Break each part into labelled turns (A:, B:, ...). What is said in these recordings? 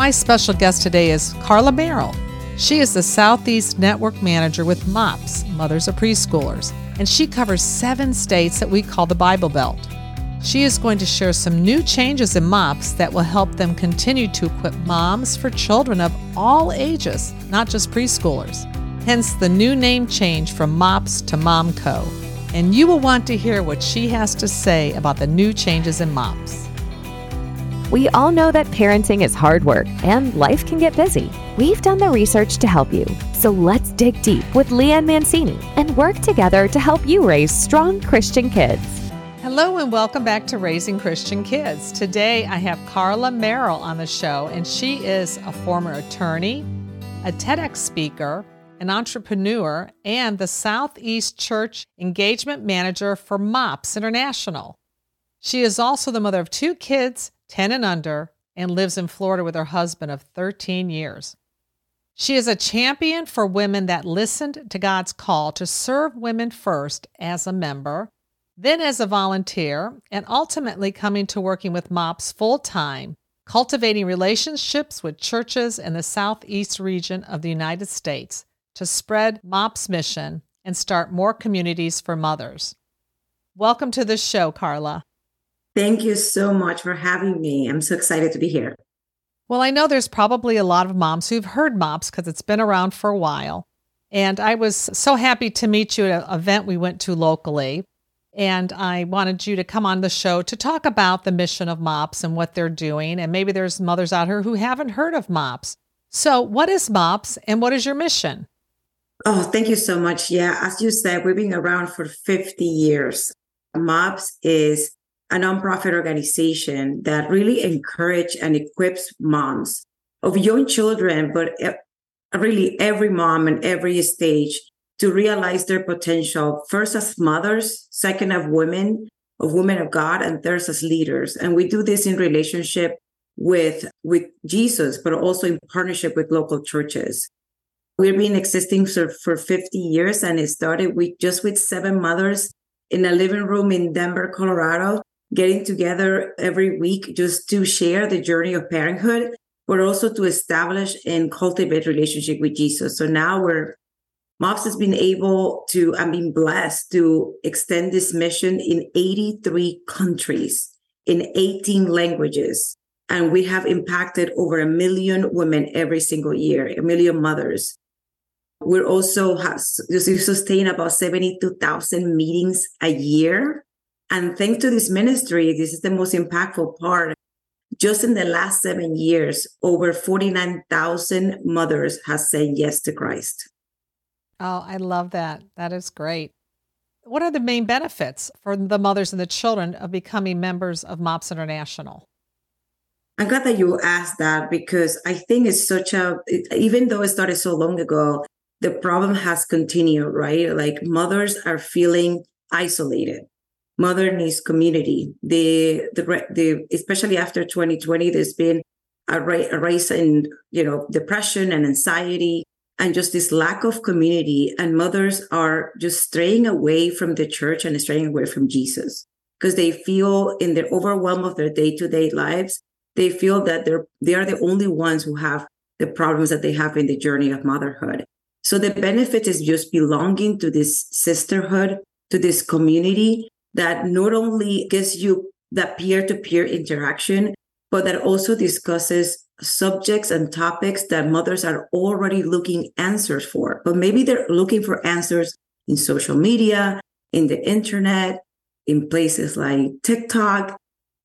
A: My special guest today is Karla Merrell. She is the Southeast Network Manager with MOPS, Mothers of Preschoolers, and she covers seven states that we call the Bible Belt. She is going to share some new changes in MOPS that will help them continue to equip moms for children of all ages, not just preschoolers. Hence the new name change from MOPS to MOMCO. And you will want to hear what she has to say about the new changes in MOPS.
B: We all know that parenting is hard work and life can get busy. We've done the research to help you. So let's dig deep with Leanne Mancini and work together to help you raise strong Christian kids.
A: Hello and welcome back to Raising Christian Kids. Today I have Karla Merrell on the show, and she is a former attorney, a TEDx speaker, an entrepreneur, and the Southeast Church Engagement Manager for MOPS International. She is also the mother of two kids, 10 and under, and lives in Florida with her husband of 13 years. She is a champion for women that listened to God's call to serve women first as a member then as a volunteer, and ultimately coming to working with MOPS full time, cultivating relationships with churches in the southeast region of the United States to spread MOPS mission and start more communities for mothers. Welcome to the show, Karla.
C: Thank you so much for having me. I'm so excited to be here.
A: Well, I know there's probably a lot of moms who've heard MOPS because it's been around for a while. And I was so happy to meet you at an event we went to locally and I wanted you to come on the show to talk about the mission of MOPS and what they're doing. And maybe there's mothers out here who haven't heard of MOPS. So, what is MOPS and what is your mission?
C: Oh, thank you so much. Yeah, as you said, we've been around for 50 years. MOPS is a nonprofit organization that really encourage and equips moms of young children, but really every mom in every stage to realize their potential, first as mothers, second as women, of women of God, and third as leaders. And we do this in relationship with, with Jesus, but also in partnership with local churches. We've been existing for, for 50 years and it started with just with seven mothers in a living room in Denver, Colorado, getting together every week just to share the journey of parenthood, but also to establish and cultivate relationship with Jesus. So now we're MOPS has been able to, I mean, blessed to extend this mission in 83 countries, in 18 languages. And we have impacted over a million women every single year, a million mothers. We're also have, we sustain about 72,000 meetings a year. And thanks to this ministry, this is the most impactful part. Just in the last seven years, over 49,000 mothers have said yes to Christ.
A: Oh, I love that. That is great. What are the main benefits for the mothers and the children of becoming members of MOPS International?
C: I'm glad that you asked that because I think it's such a, it, even though it started so long ago, the problem has continued, right? Like mothers are feeling isolated. Needs community. The, the, the, especially after 2020, there's been a, a rise in, you know, depression and anxiety and just this lack of community and mothers are just straying away from the church and straying away from jesus because they feel in the overwhelm of their day-to-day lives they feel that they're they are the only ones who have the problems that they have in the journey of motherhood so the benefit is just belonging to this sisterhood to this community that not only gives you that peer-to-peer interaction but that also discusses subjects and topics that mothers are already looking answers for. But maybe they're looking for answers in social media, in the internet, in places like TikTok,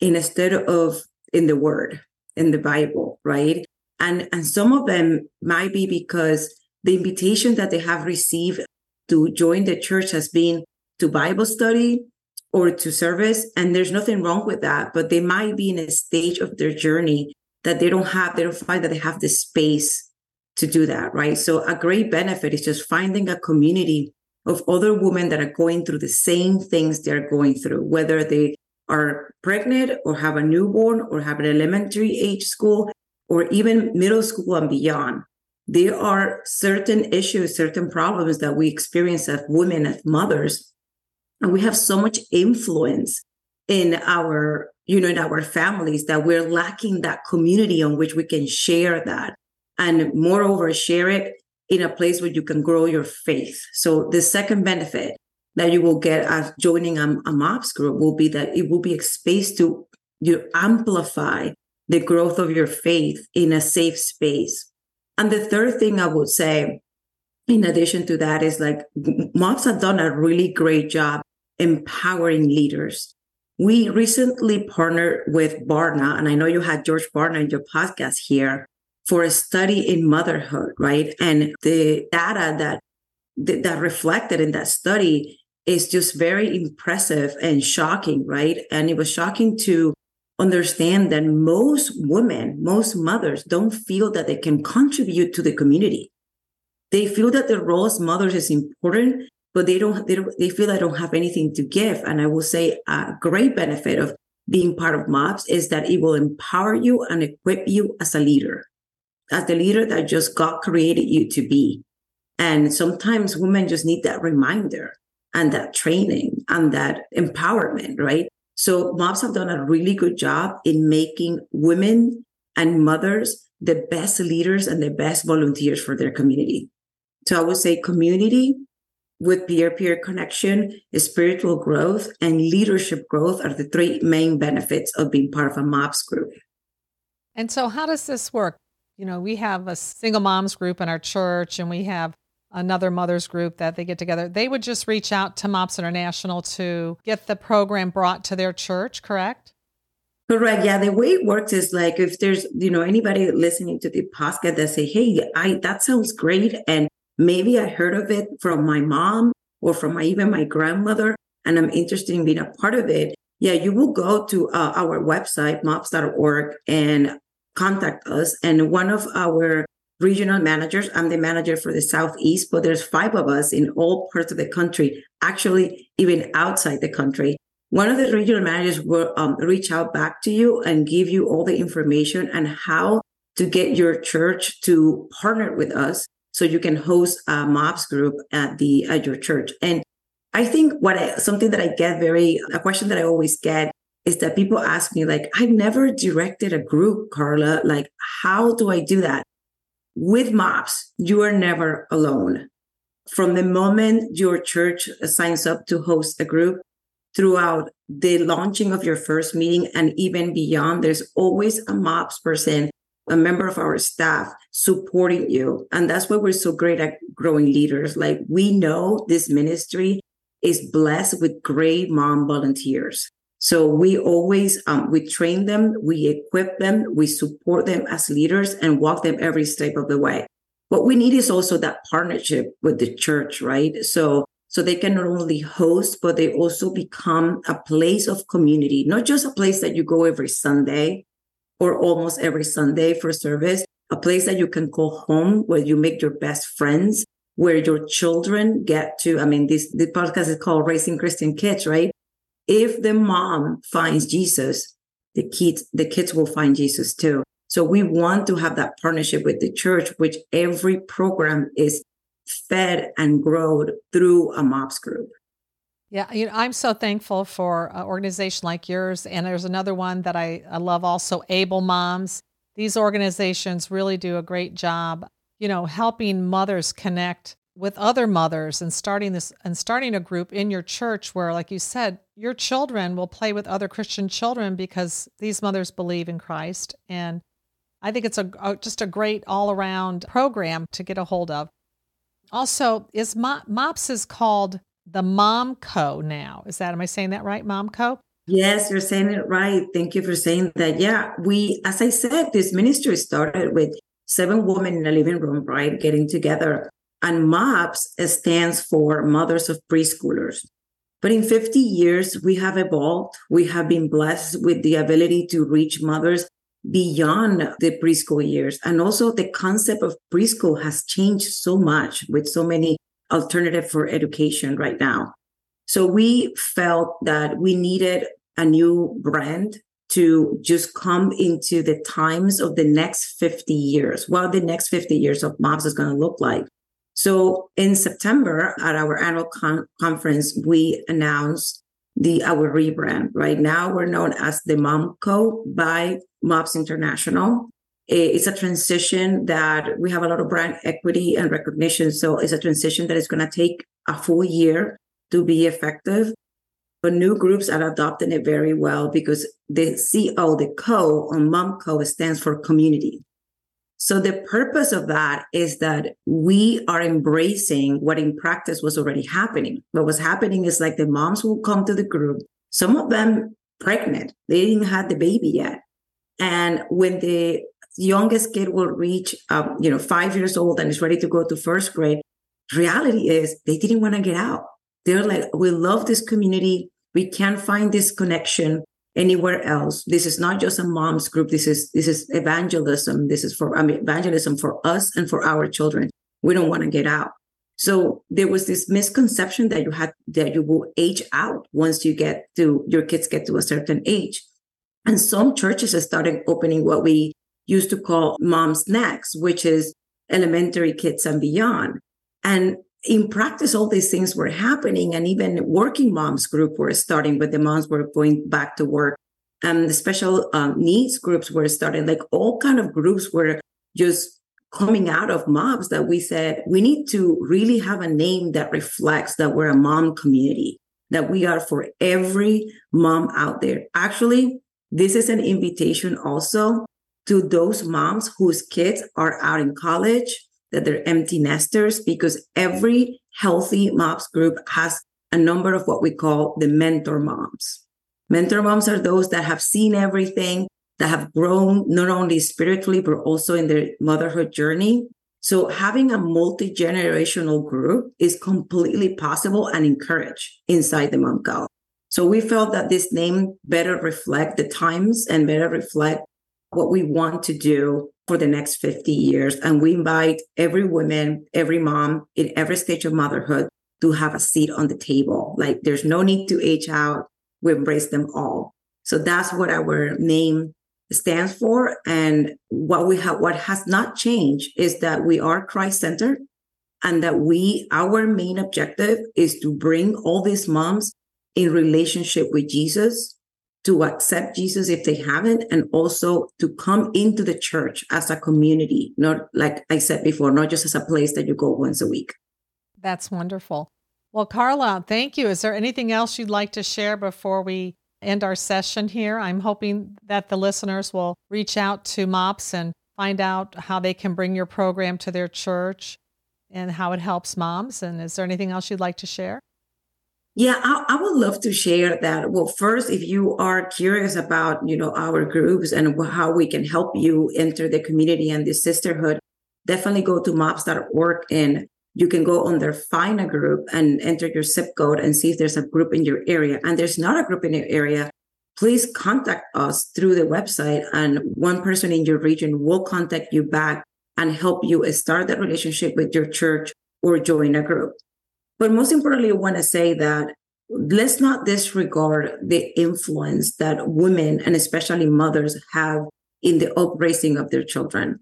C: instead of in the word, in the Bible, right? And and some of them might be because the invitation that they have received to join the church has been to Bible study or to service. And there's nothing wrong with that, but they might be in a stage of their journey that they don't have, they don't find that they have the space to do that, right? So a great benefit is just finding a community of other women that are going through the same things they're going through, whether they are pregnant or have a newborn or have an elementary age school or even middle school and beyond. There are certain issues, certain problems that we experience as women, as mothers, and we have so much influence in our you know, in our families that we're lacking that community on which we can share that. And moreover, share it in a place where you can grow your faith. So the second benefit that you will get as joining a, a MOPS group will be that it will be a space to you amplify the growth of your faith in a safe space. And the third thing I would say, in addition to that, is like MOPS have done a really great job empowering leaders. We recently partnered with Barna, and I know you had George Barna in your podcast here for a study in motherhood, right? And the data that that reflected in that study is just very impressive and shocking, right? And it was shocking to understand that most women, most mothers don't feel that they can contribute to the community. They feel that their role as mothers is important, but they don't, they don't, they feel I don't have anything to give. And I will say a great benefit of being part of MOPS is that it will empower you and equip you as a leader, as the leader that just God created you to be. And sometimes women just need that reminder and that training and that empowerment, right? So MOPS have done a really good job in making women and mothers the best leaders and the best volunteers for their community. So I would say community with peer-peer connection, spiritual growth, and leadership growth are the three main benefits of being part of a MOPS group.
A: And so how does this work? You know, we have a single moms group in our church and we have another mothers group that they get together. They would just reach out to MOPS International to get the program brought to their church, correct?
C: Correct. Yeah. The way it works is like if there's, you know, anybody listening to the podcast that say, Hey, I that sounds great. And maybe I heard of it from my mom or from my, even my grandmother, and I'm interested in being a part of it. Yeah, you will go to uh, our website, mops.org, and contact us. And one of our regional managers. I'm the manager for the Southeast, but there's five of us in all parts of the country, actually, even outside the country. One of the regional managers will um, reach out back to you and give you all the information and how to get your church to partner with us so you can host a MOPS group at the at your church. And I think what I, something that I get very a question that I always get is that people ask me like I've never directed a group, Karla. Like how do I do that? with MOPS, you are never alone. From the moment your church signs up to host a group, throughout the launching of your first meeting and even beyond, there's always a MOPS person, a member of our staff supporting you. And that's why we're so great at growing leaders. Like we know this ministry is blessed with great mom volunteers. So we always um, we train them, we equip them, we support them as leaders, and walk them every step of the way. What we need is also that partnership with the church, right? So so they can not only host, but they also become a place of community, not just a place that you go every Sunday or almost every Sunday for service, a place that you can call home where you make your best friends, where your children get to. I mean, this the podcast is called Raising Christian Kids, right? if the mom finds Jesus, the kids, the kids will find Jesus too. So we want to have that partnership with the church, which every program is fed and grown through a MOPS group.
A: Yeah, you know, I'm so thankful for an organization like yours. And there's another one that I, I love also, Able Moms. These organizations really do a great job, you know, helping mothers connect with other mothers and starting this and starting a group in your church where like you said your children will play with other christian children because these mothers believe in christ and i think it's a, a just a great all-around program to get a hold of also is mops is called the mom co now is that am i saying that right mom co
C: yes you're saying it right thank you for saying that yeah we as i said this ministry started with seven women in a living room right getting together and MOPS stands for Mothers of Preschoolers. But in 50 years, we have evolved. We have been blessed with the ability to reach mothers beyond the preschool years. And also the concept of preschool has changed so much with so many alternatives for education right now. So we felt that we needed a new brand to just come into the times of the next 50 years, what the next 50 years of MOPS is going to look like. So in September at our annual con- conference, we announced the our rebrand. Right now, we're known as the Mom Co. by MOPS International. Eh, it's a transition that we have a lot of brand equity and recognition. So it's a transition that is going to take a full year to be effective. But new groups are adopting it very well because the CO, the co on Mom Co stands for community. So the purpose of that is that we are embracing what in practice was already happening. What was happening is like the moms will come to the group, some of them pregnant, they didn't have the baby yet. And when the youngest kid will reach, um, you know, five years old and is ready to go to first grade, reality is they didn't want to get out. They're like, we love this community. We can't find this connection anywhere else. This is not just a mom's group. This is this is evangelism. This is for I mean evangelism for us and for our children. We don't want to get out. So there was this misconception that you had that you will age out once you get to your kids get to a certain age. And some churches started opening what we used to call mom's next, which is elementary kids and beyond. And in practice, all these things were happening, and even working moms group were starting, but the moms were going back to work. And the special um, needs groups were starting, like all kind of groups were just coming out of MOPS that we said we need to really have a name that reflects that we're a mom community, that we are for every mom out there. Actually, this is an invitation also to those moms whose kids are out in college that they're empty nesters because every healthy moms group has a number of what we call the mentor moms. Mentor moms are those that have seen everything, that have grown not only spiritually, but also in their motherhood journey. So having a multi-generational group is completely possible and encouraged inside the Mom Co. So we felt that this name better reflect the times and better reflect what we want to do for the next 50 years. And we invite every woman, every mom in every stage of motherhood to have a seat on the table. Like there's no need to age out. We embrace them all. So that's what our name stands for. And what we have, what has not changed is that we are Christ centered and that we, our main objective is to bring all these moms in relationship with Jesus to accept Jesus if they haven't, and also to come into the church as a community, not like I said before, not just as a place that you go once a week.
A: That's wonderful. Well, Karla, thank you. Is there anything else you'd like to share before we end our session here? I'm hoping that the listeners will reach out to MOPS and find out how they can bring your program to their church and how it helps moms. And is there anything else you'd like to share?
C: Yeah, I, I, would love to share that. Well, first, if you are curious about, you know, our groups and how we can help you enter the community and the sisterhood, definitely go to mops.org and you can go on their find a group and enter your zip code and see if there's a group in your area. And there's not a group in your area, please contact us through the website and one person in your region will contact you back and help you start that relationship with your church or join a group. But most importantly, I want to say that let's not disregard the influence that women and especially mothers have in the upraising of their children.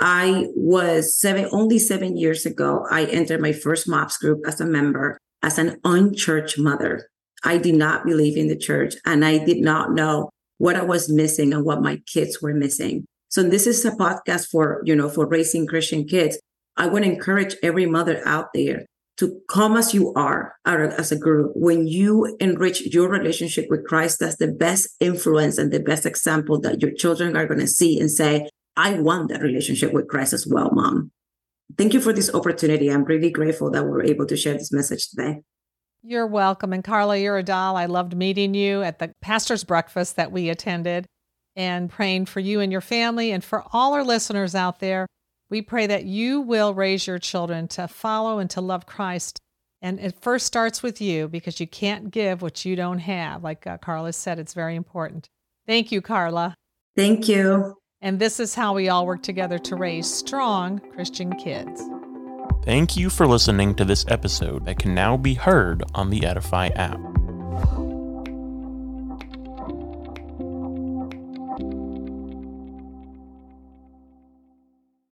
C: I was seven, only seven years ago, I entered my first MOPS group as a member as an unchurched mother. I did not believe in the church and I did not know what I was missing and what my kids were missing. So this is a podcast for, you know, for raising Christian kids. I want to encourage every mother out there to come as you are as a group. When you enrich your relationship with Christ, that's the best influence and the best example that your children are going to see and say, I want that relationship with Christ as well, mom. Thank you for this opportunity. I'm really grateful that we're able to share this message today.
A: You're welcome. And Karla, you're a doll. I loved meeting you at the pastor's breakfast that we attended and praying for you and your family and for all our listeners out there. We pray that you will raise your children to follow and to love Christ. And it first starts with you because you can't give what you don't have. Like uh, Karla said, it's very important. Thank you, Karla.
C: Thank you.
A: And this is how we all work together to raise strong Christian kids.
D: Thank you for listening to this episode that can now be heard on the Edify app.